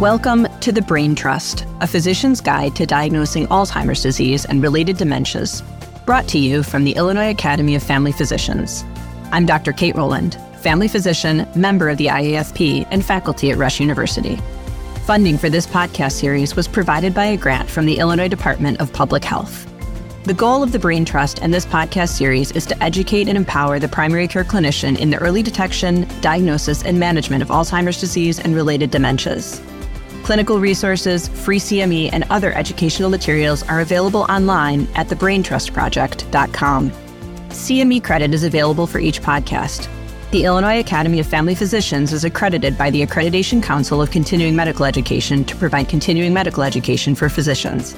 Welcome to the Brain Trust, a physician's guide to diagnosing Alzheimer's disease and related dementias, brought to you from the Illinois Academy of Family Physicians. I'm Dr. Kate Rowland, family physician, member of the IAFP, and faculty at Rush University. Funding for this podcast series was provided by a grant from the Illinois Department of Public Health. The goal of the Brain Trust and this podcast series is to educate and empower the primary care clinician in the early detection, diagnosis, and management of Alzheimer's disease and related dementias. Clinical resources, free CME, and other educational materials are available online at thebraintrustproject.com. CME credit is available for each podcast. The Illinois Academy of Family Physicians is accredited by the Accreditation Council of Continuing Medical Education to provide continuing medical education for physicians.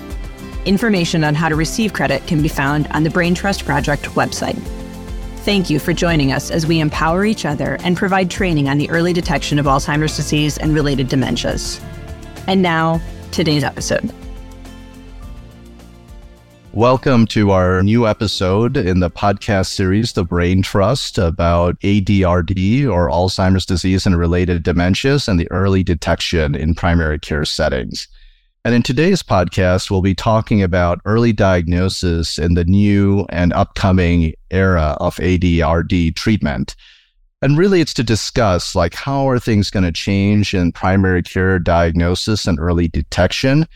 Information on how to receive credit can be found on the Brain Trust Project website. Thank you for joining us as we empower each other and provide training on the early detection of Alzheimer's disease and related dementias. And now, today's episode. Welcome to our new episode in the podcast series, The Brain Trust, about ADRD or Alzheimer's disease and related dementias and the early detection in primary care settings. And in today's podcast, we'll be talking about early diagnosis in the new and upcoming era of ADRD treatment. And really, it's to discuss like how are things going to change in primary care diagnosis and early detection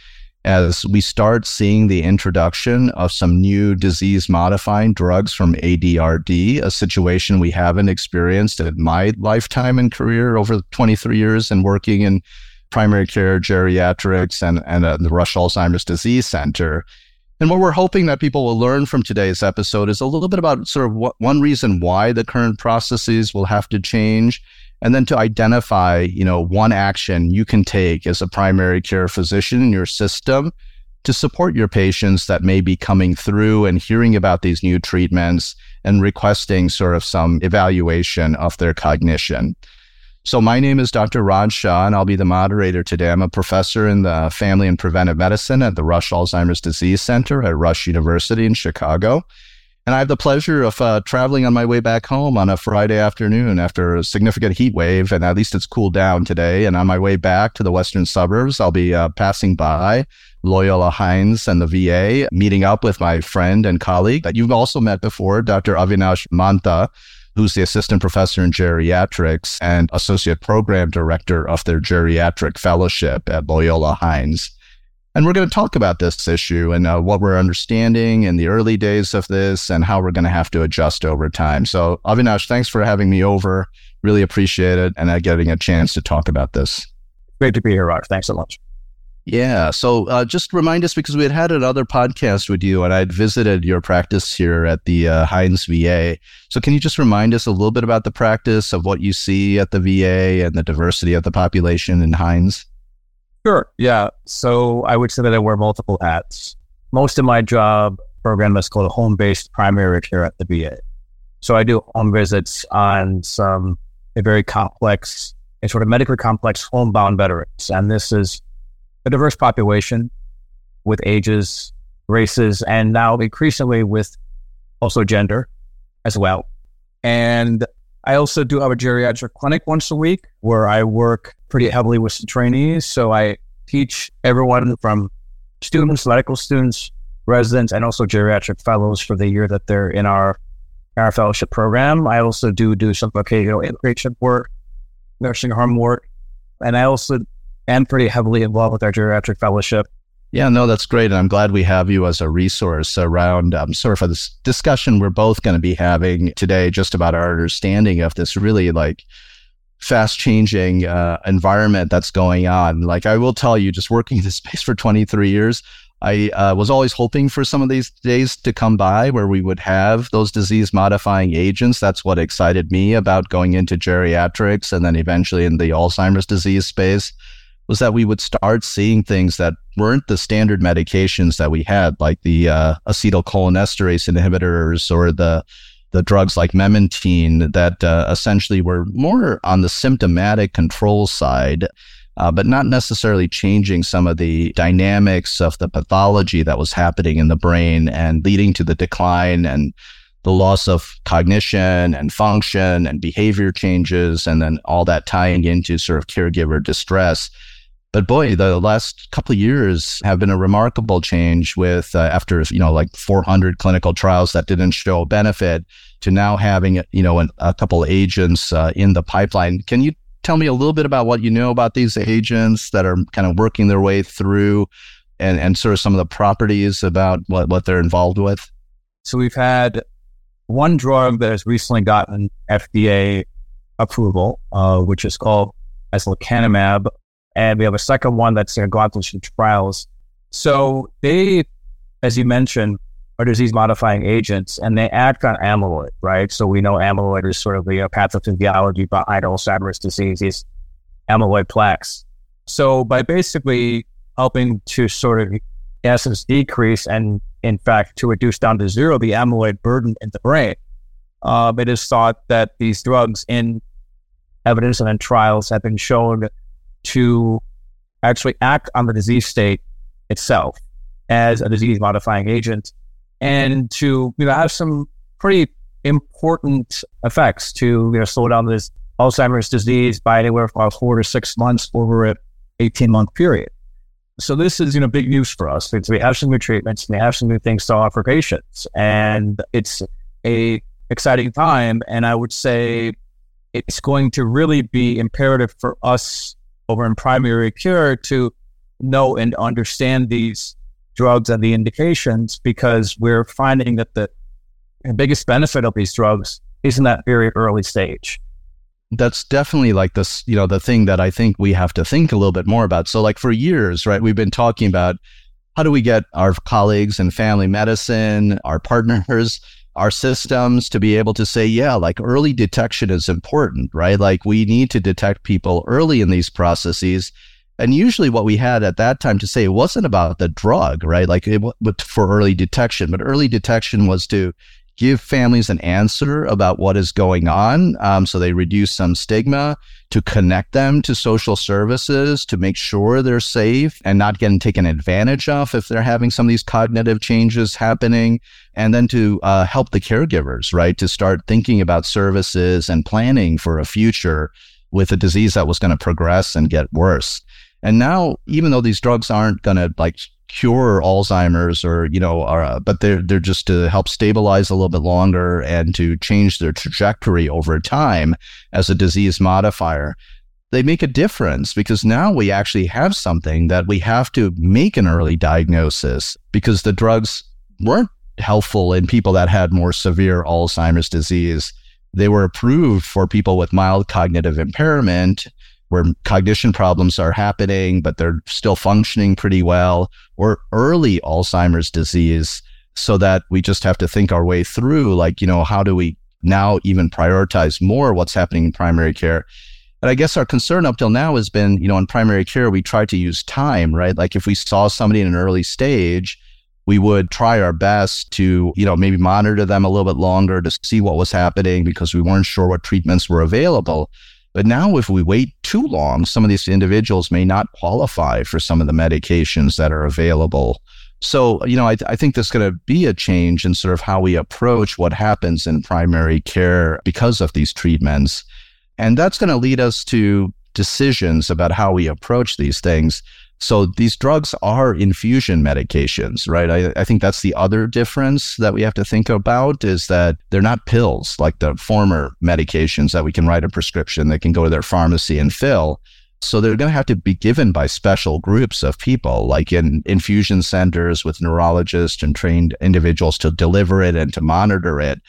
as we start seeing the introduction of some new disease modifying drugs from ADRD, a situation we haven't experienced in my lifetime and career over 23 years and working in primary care, geriatrics, and, and uh, the Rush Alzheimer's Disease Center. And what we're hoping that people will learn from today's episode is a little bit about sort of what, one reason why the current processes will have to change, and then to identify, you know, one action you can take as a primary care physician in your system to support your patients that may be coming through and hearing about these new treatments and requesting sort of some evaluation of their cognition. So my name is Dr. Raj Shah, and I'll be the moderator today. I'm a professor in the Family and Preventive Medicine at the Rush Alzheimer's Disease Center at Rush University in Chicago. And I have the pleasure of uh, traveling on my way back home on a Friday afternoon after a significant heat wave, and at least it's cooled down today. And on my way back to the western suburbs, I'll be uh, passing by Loyola Hines and the VA, meeting up with my friend and colleague that you've also met before, Dr. Avinash Mantha, who's the assistant professor in geriatrics and associate program director of their geriatric fellowship at Loyola Hines. And we're going to talk about this issue and uh, what we're understanding in the early days of this and how we're going to have to adjust over time. So, Avinash, thanks for having me over. Really appreciate it and uh, getting a chance to talk about this. Great to be here, Raj. Thanks so much. Yeah. So uh, just remind us because we had had another podcast with you and I'd visited your practice here at the uh, Hines VA. So can you just remind us a little bit about the practice of what you see at the VA and the diversity of the population in Hines? Sure. Yeah. So I would say that I wear multiple hats. Most of my job program is called home based primary care at the VA. So I do home visits on some a very complex and sort of medically complex homebound veterans. And this is a diverse population with ages, races, and now increasingly with also gender as well. And I also do have a geriatric clinic once a week where I work pretty heavily with trainees. So I teach everyone from students, medical students, residents, and also geriatric fellows for the year that they're in our our fellowship program. I also do do some occasional inpatient work, nursing home work, and I also and pretty heavily involved with our geriatric fellowship. Yeah, no, that's great. And I'm glad we have you as a resource around um, sort of this discussion we're both going to be having today just about our understanding of this really like fast changing uh, environment that's going on. Like I will tell you, just working in this space for 23 years, I uh, was always hoping for some of these days to come by where we would have those disease modifying agents. That's what excited me about going into geriatrics and then eventually in the Alzheimer's disease space was that we would start seeing things that weren't the standard medications that we had, like the uh, acetylcholinesterase inhibitors or the the drugs like memantine that uh, essentially were more on the symptomatic control side, uh, but not necessarily changing some of the dynamics of the pathology that was happening in the brain and leading to the decline and the loss of cognition and function and behavior changes, and then all that tying into sort of caregiver distress But boy, the last couple of years have been a remarkable change with uh, after, you know, like 400 clinical trials that didn't show benefit to now having, you know, an, a couple agents uh, in the pipeline. Can you tell me a little bit about what you know about these agents that are kind of working their way through and, and sort of some of the properties about what, what they're involved with? So we've had one drug that has recently gotten FDA approval, uh, which is called as lecanemab and we have a second one that's going to go out through some trials. So they, as you mentioned, are disease modifying agents and they act on amyloid, right? So we know amyloid is sort of the uh, pathophysiology behind Alzheimer's disease, these amyloid plaques. So by basically helping to sort of, essence, decrease and in fact to reduce down to zero the amyloid burden in the brain, um, it is thought that these drugs in evidence and in trials have been shown to actually act on the disease state itself as a disease modifying agent and to you know have some pretty important effects to you know slow down this Alzheimer's disease by anywhere from four to six months over a 18 month period. So this is you know big news for us because we have some new treatments and we have some new things to offer patients, and it's a exciting time. And I would say it's going to really be imperative for us over in primary care to know and understand these drugs and the indications because we're finding that the biggest benefit of these drugs is in that very early stage. That's definitely like this, you know, the thing that I think we have to think a little bit more about. So, like for years, right, we've been talking about how do we get our colleagues in family medicine, our partners, our systems to be able to say, yeah, like early detection is important, right? Like we need to detect people early in these processes. And usually what we had at that time to say wasn't about the drug, right? Like it, for early detection, but early detection was to give families an answer about what is going on um, so they reduce some stigma to connect them to social services to make sure they're safe and not getting taken advantage of if they're having some of these cognitive changes happening and then to uh, help the caregivers right to start thinking about services and planning for a future with a disease that was going to progress and get worse. And now even though these drugs aren't going to like cure Alzheimer's or you know, are, uh, but they're they're just to help stabilize a little bit longer and to change their trajectory over time as a disease modifier. They make a difference because now we actually have something that we have to make an early diagnosis because the drugs weren't helpful in people that had more severe Alzheimer's disease. They were approved for people with mild cognitive impairment where cognition problems are happening, but they're still functioning pretty well, or early Alzheimer's disease, so that we just have to think our way through, like, you know, how do we now even prioritize more what's happening in primary care? And I guess our concern up till now has been, you know, in primary care, we try to use time, right? Like if we saw somebody in an early stage, we would try our best to, you know, maybe monitor them a little bit longer to see what was happening because we weren't sure what treatments were available. But now, if we wait too long, some of these individuals may not qualify for some of the medications that are available. So, you know, I, I think there's going to be a change in sort of how we approach what happens in primary care because of these treatments. And that's going to lead us to decisions about how we approach these things. So these drugs are infusion medications, right? I, I, think that's the other difference that we have to think about is that they're not pills like the former medications that we can write a prescription that can go to their pharmacy and fill. So they're going to have to be given by special groups of people, like in infusion centers with neurologists and trained individuals to deliver it and to monitor it.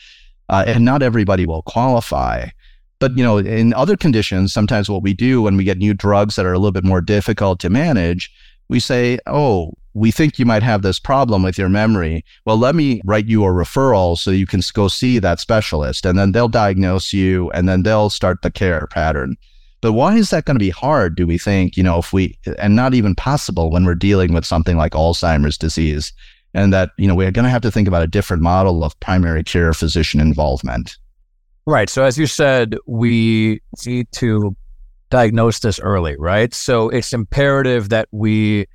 Uh, and not everybody will qualify. But you know, in other conditions, sometimes what we do when we get new drugs that are a little bit more difficult to manage, we say, "Oh, we think you might have this problem with your memory. Well, let me write you a referral so you can go see that specialist, and then they'll diagnose you, and then they'll start the care pattern." But why is that going to be hard? Do we think, you know, if we, and not even possible when we're dealing with something like Alzheimer's disease, and that, you know, we're going to have to think about a different model of primary care physician involvement. Right. So, as you said, we need to diagnose this early, right? So, it's imperative that we,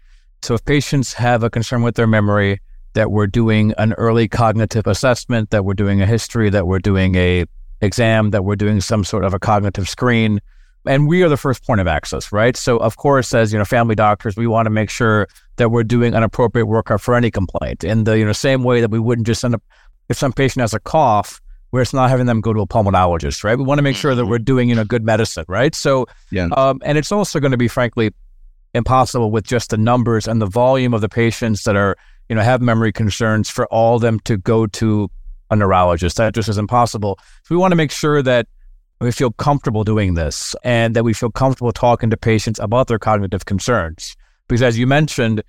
so if patients have a concern with their memory, that we're doing an early cognitive assessment, that we're doing a history, that we're doing a exam, that we're doing some sort of a cognitive screen and we are the first point of access, right? So, of course, as you know, family doctors, we want to make sure that we're doing an appropriate workup for any complaint. In the you know same way that we wouldn't just send up if some patient has a cough, where it's not having them go to a pulmonologist, right? We want to make sure that mm-hmm. we're doing you know good medicine, right? So, yeah, um, and it's also going to be frankly impossible with just the numbers and the volume of the patients that are you know have memory concerns for all of them to go to a neurologist. That just is impossible. So we want to make sure that we feel comfortable doing this and that we feel comfortable talking to patients about their cognitive concerns. Because as you mentioned,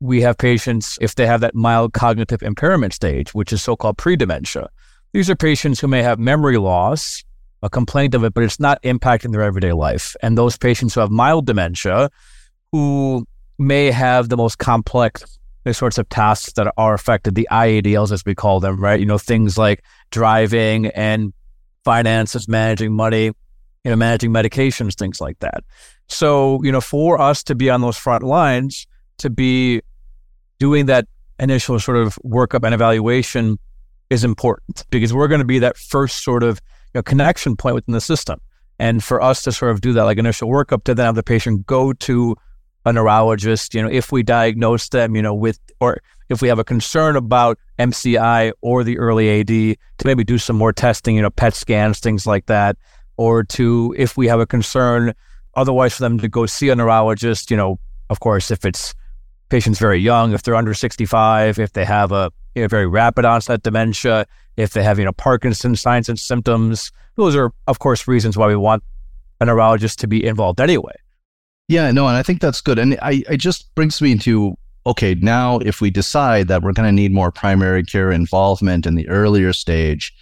we have patients, if they have that mild cognitive impairment stage, which is so called pre dementia, these are patients who may have memory loss, a complaint of it, but it's not impacting their everyday life. And those patients who have mild dementia, who may have the most complex the sorts of tasks that are affected, the IADLs as we call them, right? You know, things like driving and finances, managing money, you know, managing medications, things like that. So, you know, for us to be on those front lines, to be doing that initial sort of workup and evaluation is important because we're going to be that first sort of you know, connection point within the system. And for us to sort of do that like initial workup to then have the patient go to a neurologist, you know, if we diagnose them, you know, with, or if we have a concern about MCI or the early AD, to maybe do some more testing, you know, PET scans, things like that, or to, if we have a concern, otherwise for them to go see a neurologist, you know, of course, if it's patients very young, if they're under 65, if they have a you know, very rapid onset dementia, if they have, you know, Parkinson's signs and symptoms, those are, of course, reasons why we want a neurologist to be involved anyway. Yeah, no, and I think that's good. And I, it just brings me into okay, now if we decide that we're going to need more primary care involvement in the earlier stage,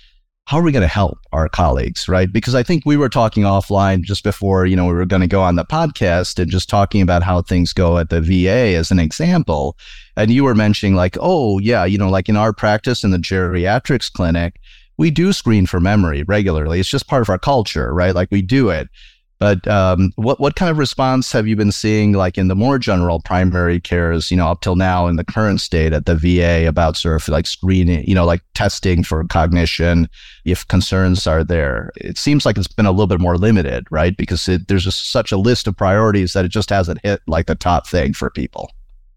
how are we going to help our colleagues, right? Because I think we were talking offline just before, you know, we were going to go on the podcast and just talking about how things go at the VA as an example. And you were mentioning like, oh, yeah, you know, like in our practice in the geriatrics clinic, we do screen for memory regularly. It's just part of our culture, right? Like we do it. But um, what what kind of response have you been seeing, like in the more general primary cares, you know, up till now in the current state at the VA about sort of like screening, you know, like testing for cognition, if concerns are there? It seems like it's been a little bit more limited, right? Because it, there's just such a list of priorities that it just hasn't hit like the top thing for people.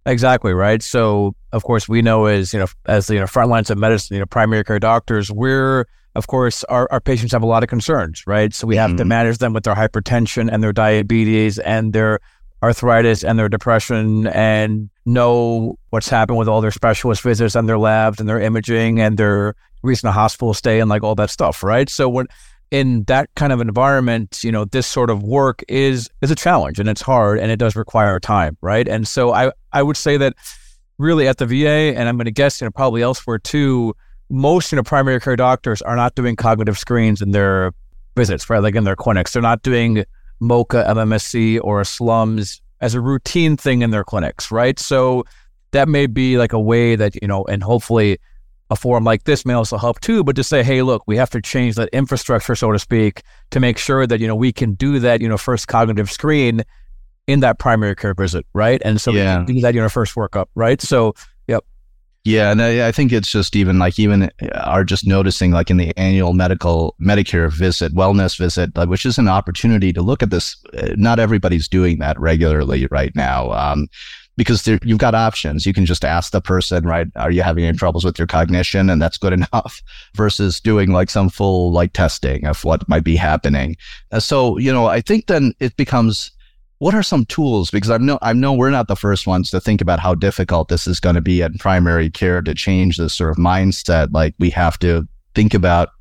Exactly right. So, of course, we know as you know, as you know, front lines of medicine, you know, primary care doctors, we're of course, our, our patients have a lot of concerns, right? So we have mm-hmm. to manage them with their hypertension and their diabetes and their arthritis and their depression and know what's happened with all their specialist visits and their labs and their imaging and their recent hospital stay and like all that stuff, right? So when in that kind of environment, you know, this sort of work is is a challenge and it's hard and it does require time, right? And so I I would say that really at the VA and I'm going to guess you know probably elsewhere too, most you know primary care doctors are not doing cognitive screens in their visits, right? Like in their clinics, they're not doing MoCA, MMSE, or SLUMS as a routine thing in their clinics, right? So that may be like a way that you know, and hopefully a forum like this may also help too. But to say, hey, look, we have to change that infrastructure, so to speak, to make sure that you know we can do that, you know, first cognitive screen in that primary care visit, right? And so yeah. we can do that, you know, first workup, right? So yeah, and I, I, think it's just even like even are just noticing like in the annual medical Medicare visit, wellness visit, which is an opportunity to look at this. Uh, not everybody's doing that regularly right now. Um, because there, you've got options. You can just ask the person, right? Are you having any troubles with your cognition? And that's good enough versus doing like some full like testing of what might be happening. Uh, so, you know, I think then it becomes what are some tools? Because I know I know we're not the first ones to think about how difficult this is going to be in primary care to change this sort of mindset. Like we have to think about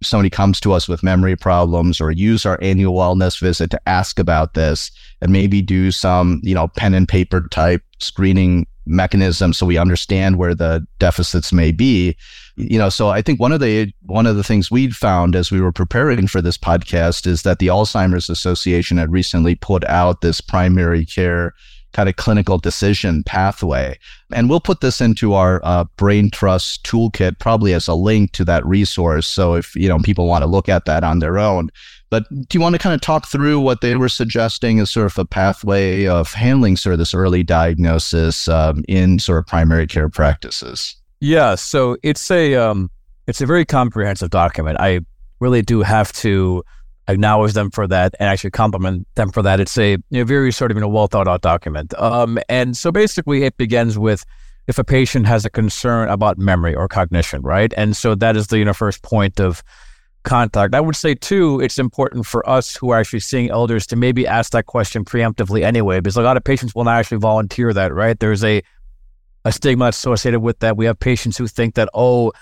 if somebody comes to us with memory problems or use our annual wellness visit to ask about this and maybe do some, you know, pen and paper type screening mechanism so we understand where the deficits may be. You know so i think one of the one of the things we'd found as we were preparing for this podcast is that the alzheimer's association had recently put out this primary care kind of clinical decision pathway. And we'll put this into our uh, brain trust toolkit probably as a link to that resource. So if you know people want to look at that on their own but do you want to kind of talk through what they were suggesting as sort of a pathway of handling sort of this early diagnosis um, in sort of primary care practices yeah, so it's a um, it's a very comprehensive document. I really do have to acknowledge them for that and actually compliment them for that. It's a you know, very sort of you know well thought out document. Um, and so basically, it begins with if a patient has a concern about memory or cognition, right? And so that is the you know first point of contact. I would say too, it's important for us who are actually seeing elders to maybe ask that question preemptively anyway, because a lot of patients will not actually volunteer that, right? There's a a stigma associated with that. We have patients who think that, oh,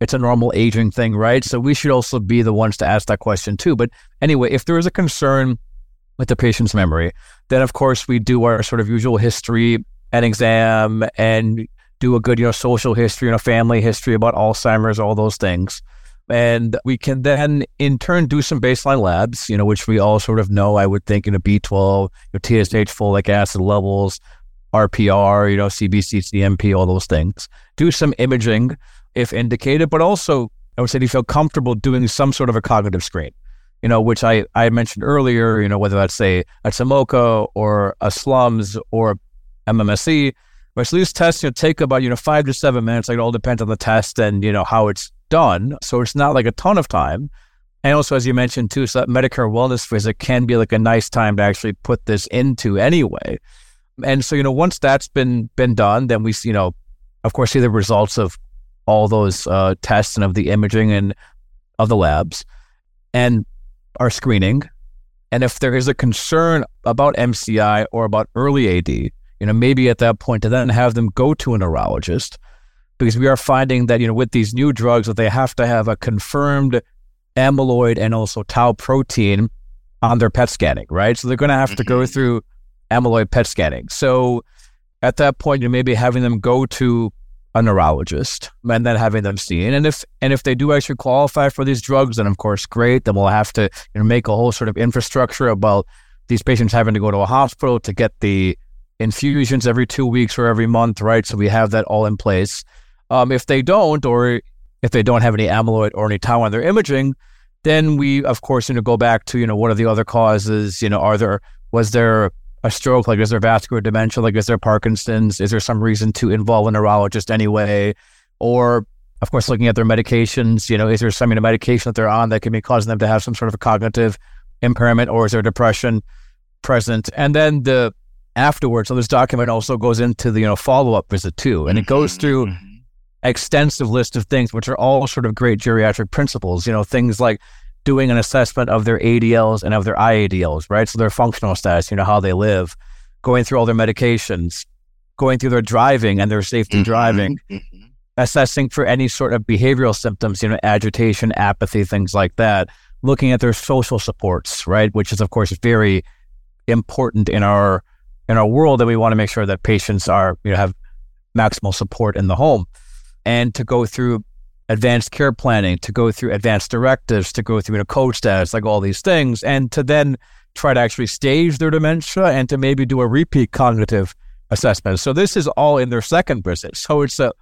it's a normal aging thing, right? So we should also be the ones to ask that question too. But anyway, if there is a concern with the patient's memory, then of course we do our sort of usual history and exam and do a good, you know, social history and a family history about Alzheimer's, all those things. And we can then in turn do some baseline labs, you know, which we all sort of know, I would think, in a B12, your TSH, folic acid levels, RPR, you know, CBC, CMP, all those things. Do some imaging if indicated, but also I would say you feel comfortable doing some sort of a cognitive screen, you know, which I, I mentioned earlier, you know, whether that's say a TIMOCA or a SLUMS or MMSE, which these tests, you know, take about, you know, five to seven minutes. Like it all depends on the test and, you know, how it's done. So it's not like a ton of time. And also, as you mentioned too, so that Medicare wellness visit can be like a nice time to actually put this into anyway. And so, you know, once that's been been done, then we, you know, of course, see the results of all those uh, tests and of the imaging and of the labs and our screening. And if there is a concern about MCI or about early AD, you know, maybe at that point to then have them go to a neurologist because we are finding that, you know, with these new drugs that they have to have a confirmed amyloid and also tau protein on their PET scanning, right? So they're going to have to go mm-hmm. through amyloid PET scanning. So at that point, you may be having them go to a neurologist and then having them seen. And if and if they do actually qualify for these drugs, then of course great. Then we'll have to you know, make a whole sort of infrastructure about these patients having to go to a hospital to get the infusions every two weeks or every month, right? So we have that all in place. Um, if they don't, or if they don't have any amyloid or any tau on their imaging, then we, of course, you know, go back to, you know, what are the other causes? You know, are there, was there a stroke? Like, is there vascular dementia? Like, is there Parkinson's? Is there some reason to involve a neurologist anyway? Or, of course, looking at their medications, you know, is there some you know, medication that they're on that can be causing them to have some sort of a cognitive impairment or is there depression present? And then the afterwards, so this document also goes into the, you know, follow up visit too. And it goes through mm-hmm extensive list of things, which are all sort of great geriatric principles. You know, things like doing an assessment of their ADLs and of their IADLs, right? So their functional status, you know, how they live, going through all their medications, going through their driving and their safety mm-hmm. driving, mm-hmm. assessing for any sort of behavioral symptoms, you know, agitation, apathy, things like that, looking at their social supports, right? Which is, of course, very important in our in our world that we want to make sure that patients are, you know, have maximal support in the home and to go through advanced care planning, to go through advanced directives, to go through you know, code status, like all these things, and to then try to actually stage their dementia and to maybe do a repeat cognitive assessment. So this is all in their second visit. So it's a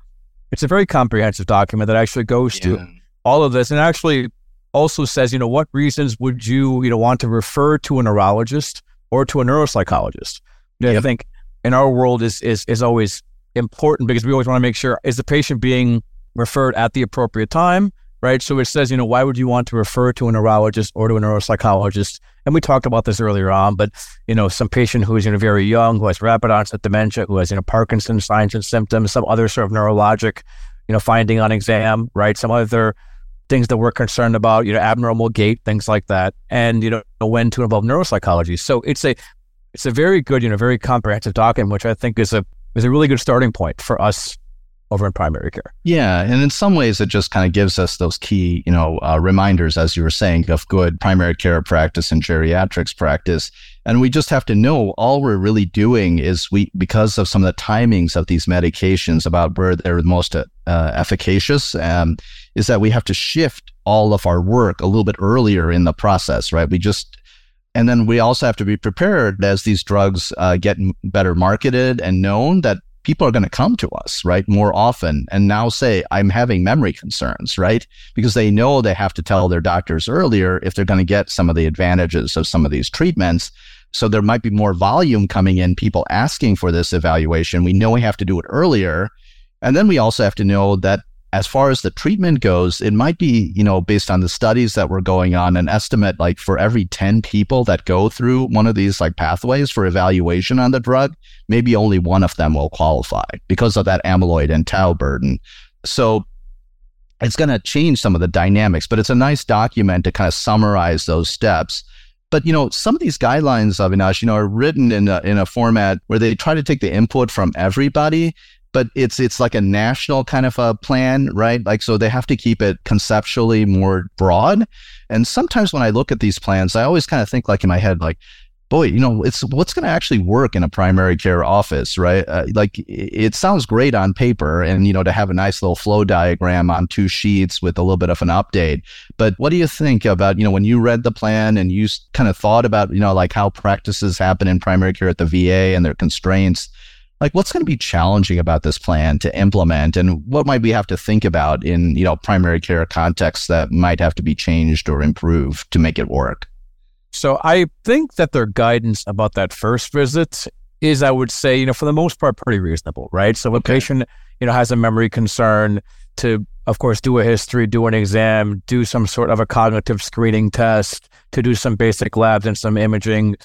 it's a very comprehensive document that actually goes yeah. to all of this and actually also says, you know, what reasons would you, you know, want to refer to a neurologist or to a neuropsychologist? yep. I think in our world is is is always important because we always want to make sure is the patient being referred at the appropriate time, right? So it says, you know, why would you want to refer to a neurologist or to a neuropsychologist? And we talked about this earlier on, but you know, some patient who is you know very young, who has rapid onset dementia, who has you know Parkinson's signs and symptoms, some other sort of neurologic, you know, finding on exam, right? Some other things that we're concerned about, you know, abnormal gait, things like that, and you know, when to involve neuropsychology. So it's a it's a very good, you know, very comprehensive document, which I think is a is a really good starting point for us over in primary care. Yeah, and in some ways, it just kind of gives us those key, you know, uh, reminders, as you were saying, of good primary care practice and geriatrics practice. And we just have to know all we're really doing is we, because of some of the timings of these medications about where they're most uh, efficacious, um, is that we have to shift all of our work a little bit earlier in the process, right? We just and then we also have to be prepared as these drugs uh, get better marketed and known that people are going to come to us, right, more often and now say, I'm having memory concerns, right? Because they know they have to tell their doctors earlier if they're going to get some of the advantages of some of these treatments. So there might be more volume coming in, people asking for this evaluation. We know we have to do it earlier. And then we also have to know that as far as the treatment goes, it might be, you know, based on the studies that were going on, an estimate like for every 10 people that go through one of these like pathways for evaluation on the drug, maybe only one of them will qualify because of that amyloid and tau burden. So it's going to change some of the dynamics, but it's a nice document to kind of summarize those steps. But you know, some of these guidelines, Avinash, you know, are written in a, in a format where they try to take the input from everybody but it's it's like a national kind of a plan, right? Like so they have to keep it conceptually more broad. And sometimes when I look at these plans, I always kind of think like in my head, like, boy, you know, it's what's going to actually work in a primary care office, right? Uh, like it sounds great on paper, and you know, to have a nice little flow diagram on two sheets with a little bit of an update. But what do you think about you know when you read the plan and you kind of thought about you know like how practices happen in primary care at the VA and their constraints? Like what's going to be challenging about this plan to implement and what might we have to think about in you know primary care contexts that might have to be changed or improved to make it work so i think that their guidance about that first visit is i would say you know for the most part pretty reasonable right so if okay. a patient you know has a memory concern to of course do a history do an exam do some sort of a cognitive screening test to do some basic labs and some imaging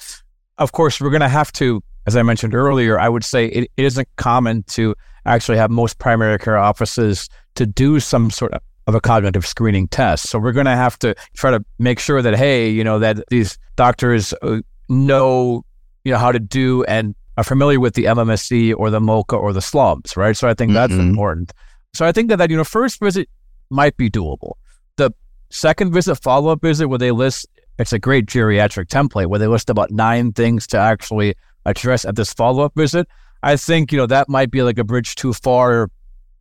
of course we're going to have to as I mentioned earlier, I would say it, it isn't common to actually have most primary care offices to do some sort of, of a cognitive screening test. So we're going to have to try to make sure that, hey, you know, that these doctors uh, know, you know, how to do and are familiar with the MMSE or the MoCA or the SLUMS, right? So I think that's mm-hmm. important. So I think that that, you know, first visit might be doable. The second visit, follow up visit, where they list, it's a great geriatric template where they list about nine things to actually address at this follow up visit, I think, you know, that might be like a bridge too far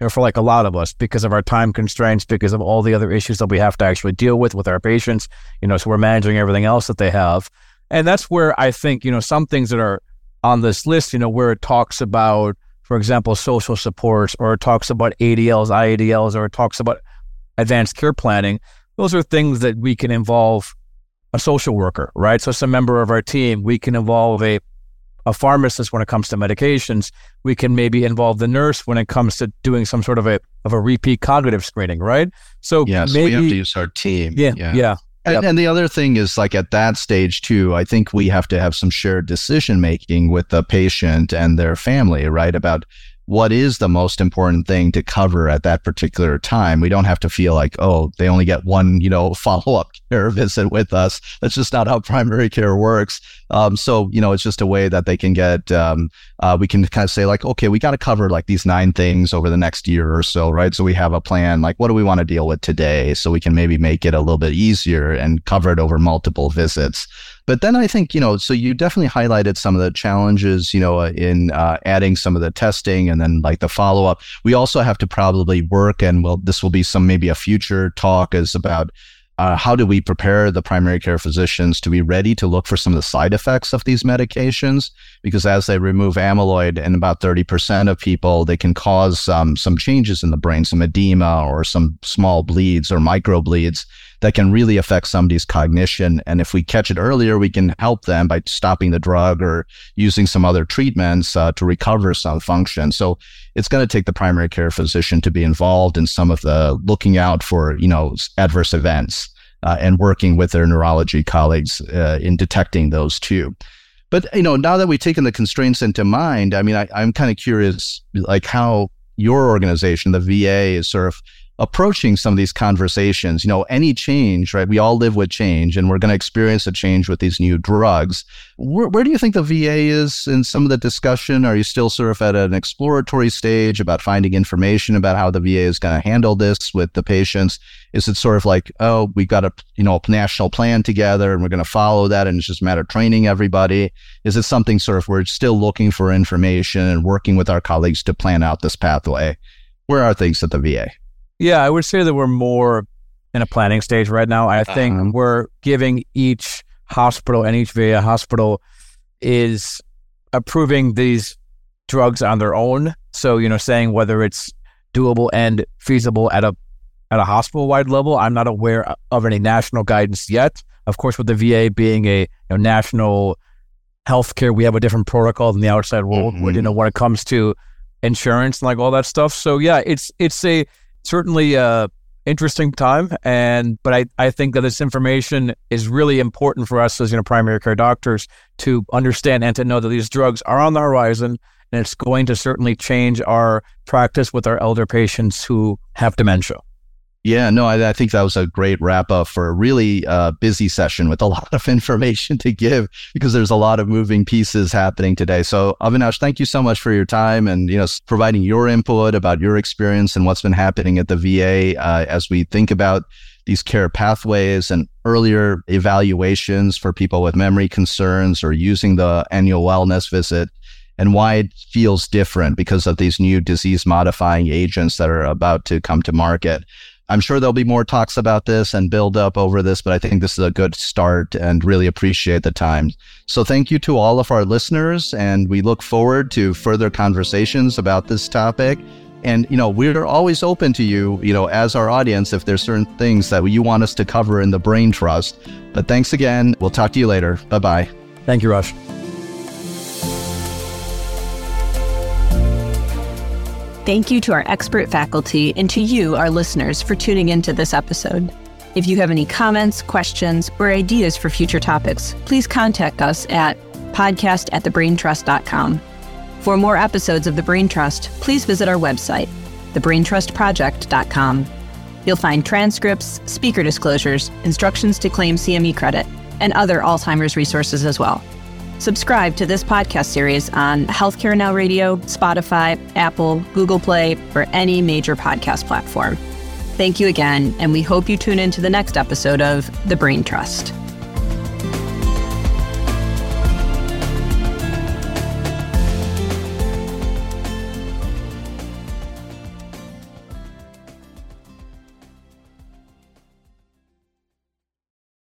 for like a lot of us because of our time constraints, because of all the other issues that we have to actually deal with with our patients, you know, so we're managing everything else that they have. And that's where I think, you know, some things that are on this list, you know, where it talks about, for example, social supports or it talks about ADLs, IADLs, or it talks about advanced care planning, those are things that we can involve a social worker, right? So some member of our team, we can involve a a pharmacist when it comes to medications. We can maybe involve the nurse when it comes to doing some sort of a of a repeat cognitive screening, right? So yes, maybe, we have to use our team. Yeah, yeah. yeah. And, yep. and, the other thing is like at that stage too, I think we have to have some shared decision making with the patient and their family, right? About what is the most important thing to cover at that particular time. We don't have to feel like, oh, they only get one, you know, follow up care visit with us. That's just not how primary care works. Um, so, you know, it's just a way that they can get, um, uh, we can kind of say like, okay, we got to cover like these nine things over the next year or so, right? So we have a plan, like, what do we want to deal with today? So we can maybe make it a little bit easier and cover it over multiple visits. But then I think, you know, so you definitely highlighted some of the challenges, you know, in uh, adding some of the testing and then like the follow up. We also have to probably work, and well, this will be some maybe a future talk is about uh, how do we prepare the primary care physicians to be ready to look for some of the side effects of these medications? Because as they remove amyloid in about 30% of people, they can cause um, some changes in the brain, some edema or some small bleeds or micro bleeds that can really affect somebody's cognition. And if we catch it earlier, we can help them by stopping the drug or using some other treatments uh, to recover some function. So it's going to take the primary care physician to be involved in some of the looking out for, you know, adverse events uh, and working with their neurology colleagues uh, in detecting those too. But you know, now that we've taken the constraints into mind, I mean, I, I'm kind of curious, like how your organization, the VA, is sort of approaching some of these conversations. You know, any change, right? We all live with change and we're going to experience a change with these new drugs. Where, where, do you think the VA is in some of the discussion? Are you still sort of at an exploratory stage about finding information about how the VA is going to handle this with the patients? Is it sort of like, oh, we've got a, you know, a national plan together and we're going to follow that and it's just a matter of training everybody? Is it something sort of we're still looking for information and working with our colleagues to plan out this pathway? Where are things at the VA? Yeah, I would say that we're more in a planning stage right now. I think uh-huh. we're giving each hospital and each VA hospital is approving these drugs on their own. So, you know, saying whether it's doable and feasible at a at a hospital wide level. I'm not aware of any national guidance yet. Of course, with the VA being a you know, national healthcare, we have a different protocol than the outside world. Mm-hmm. You know, when it comes to insurance and like all that stuff. So yeah, it's it's a certainly a interesting time. And but I, I think that this information is really important for us as you know primary care doctors to understand and to know that these drugs are on the horizon and it's going to certainly change our practice with our elder patients who have dementia. Yeah, no, I, I, think that was a great wrap up for a really uh, busy session with a lot of information to give because there's a lot of moving pieces happening today. So, Avinash, thank you so much for your time and you know providing your input about your experience and what's been happening at the VA uh, as we think about these care pathways and earlier evaluations for people with memory concerns or using the annual wellness visit and why it feels different because of these new disease modifying agents that are about to come to market. I'm sure there'll be more talks about this and build up over this, but I think this is a good start and really appreciate the time. So thank you to all of our listeners, and we look forward to further conversations about this topic. And, you know, we're always open to you, you know, as our audience, if there's certain things that you want us to cover in the Brain Trust. But thanks again. We'll talk to you later. Bye bye. Thank you, Raj. Thank you to our expert faculty and to you, our listeners, for tuning into this episode. If you have any comments, questions, or ideas for future topics, please contact us at podcast at thebraintrust.com. For more episodes of The Brain Trust, please visit our website, thebraintrustproject.com. You'll find transcripts, speaker disclosures, instructions to claim CME credit, and other Alzheimer's resources as well. Subscribe to this podcast series on Healthcare Now Radio, Spotify, Apple, Google Play, or any major podcast platform. Thank you again, and we hope you tune in to the next episode of The Brain Trust.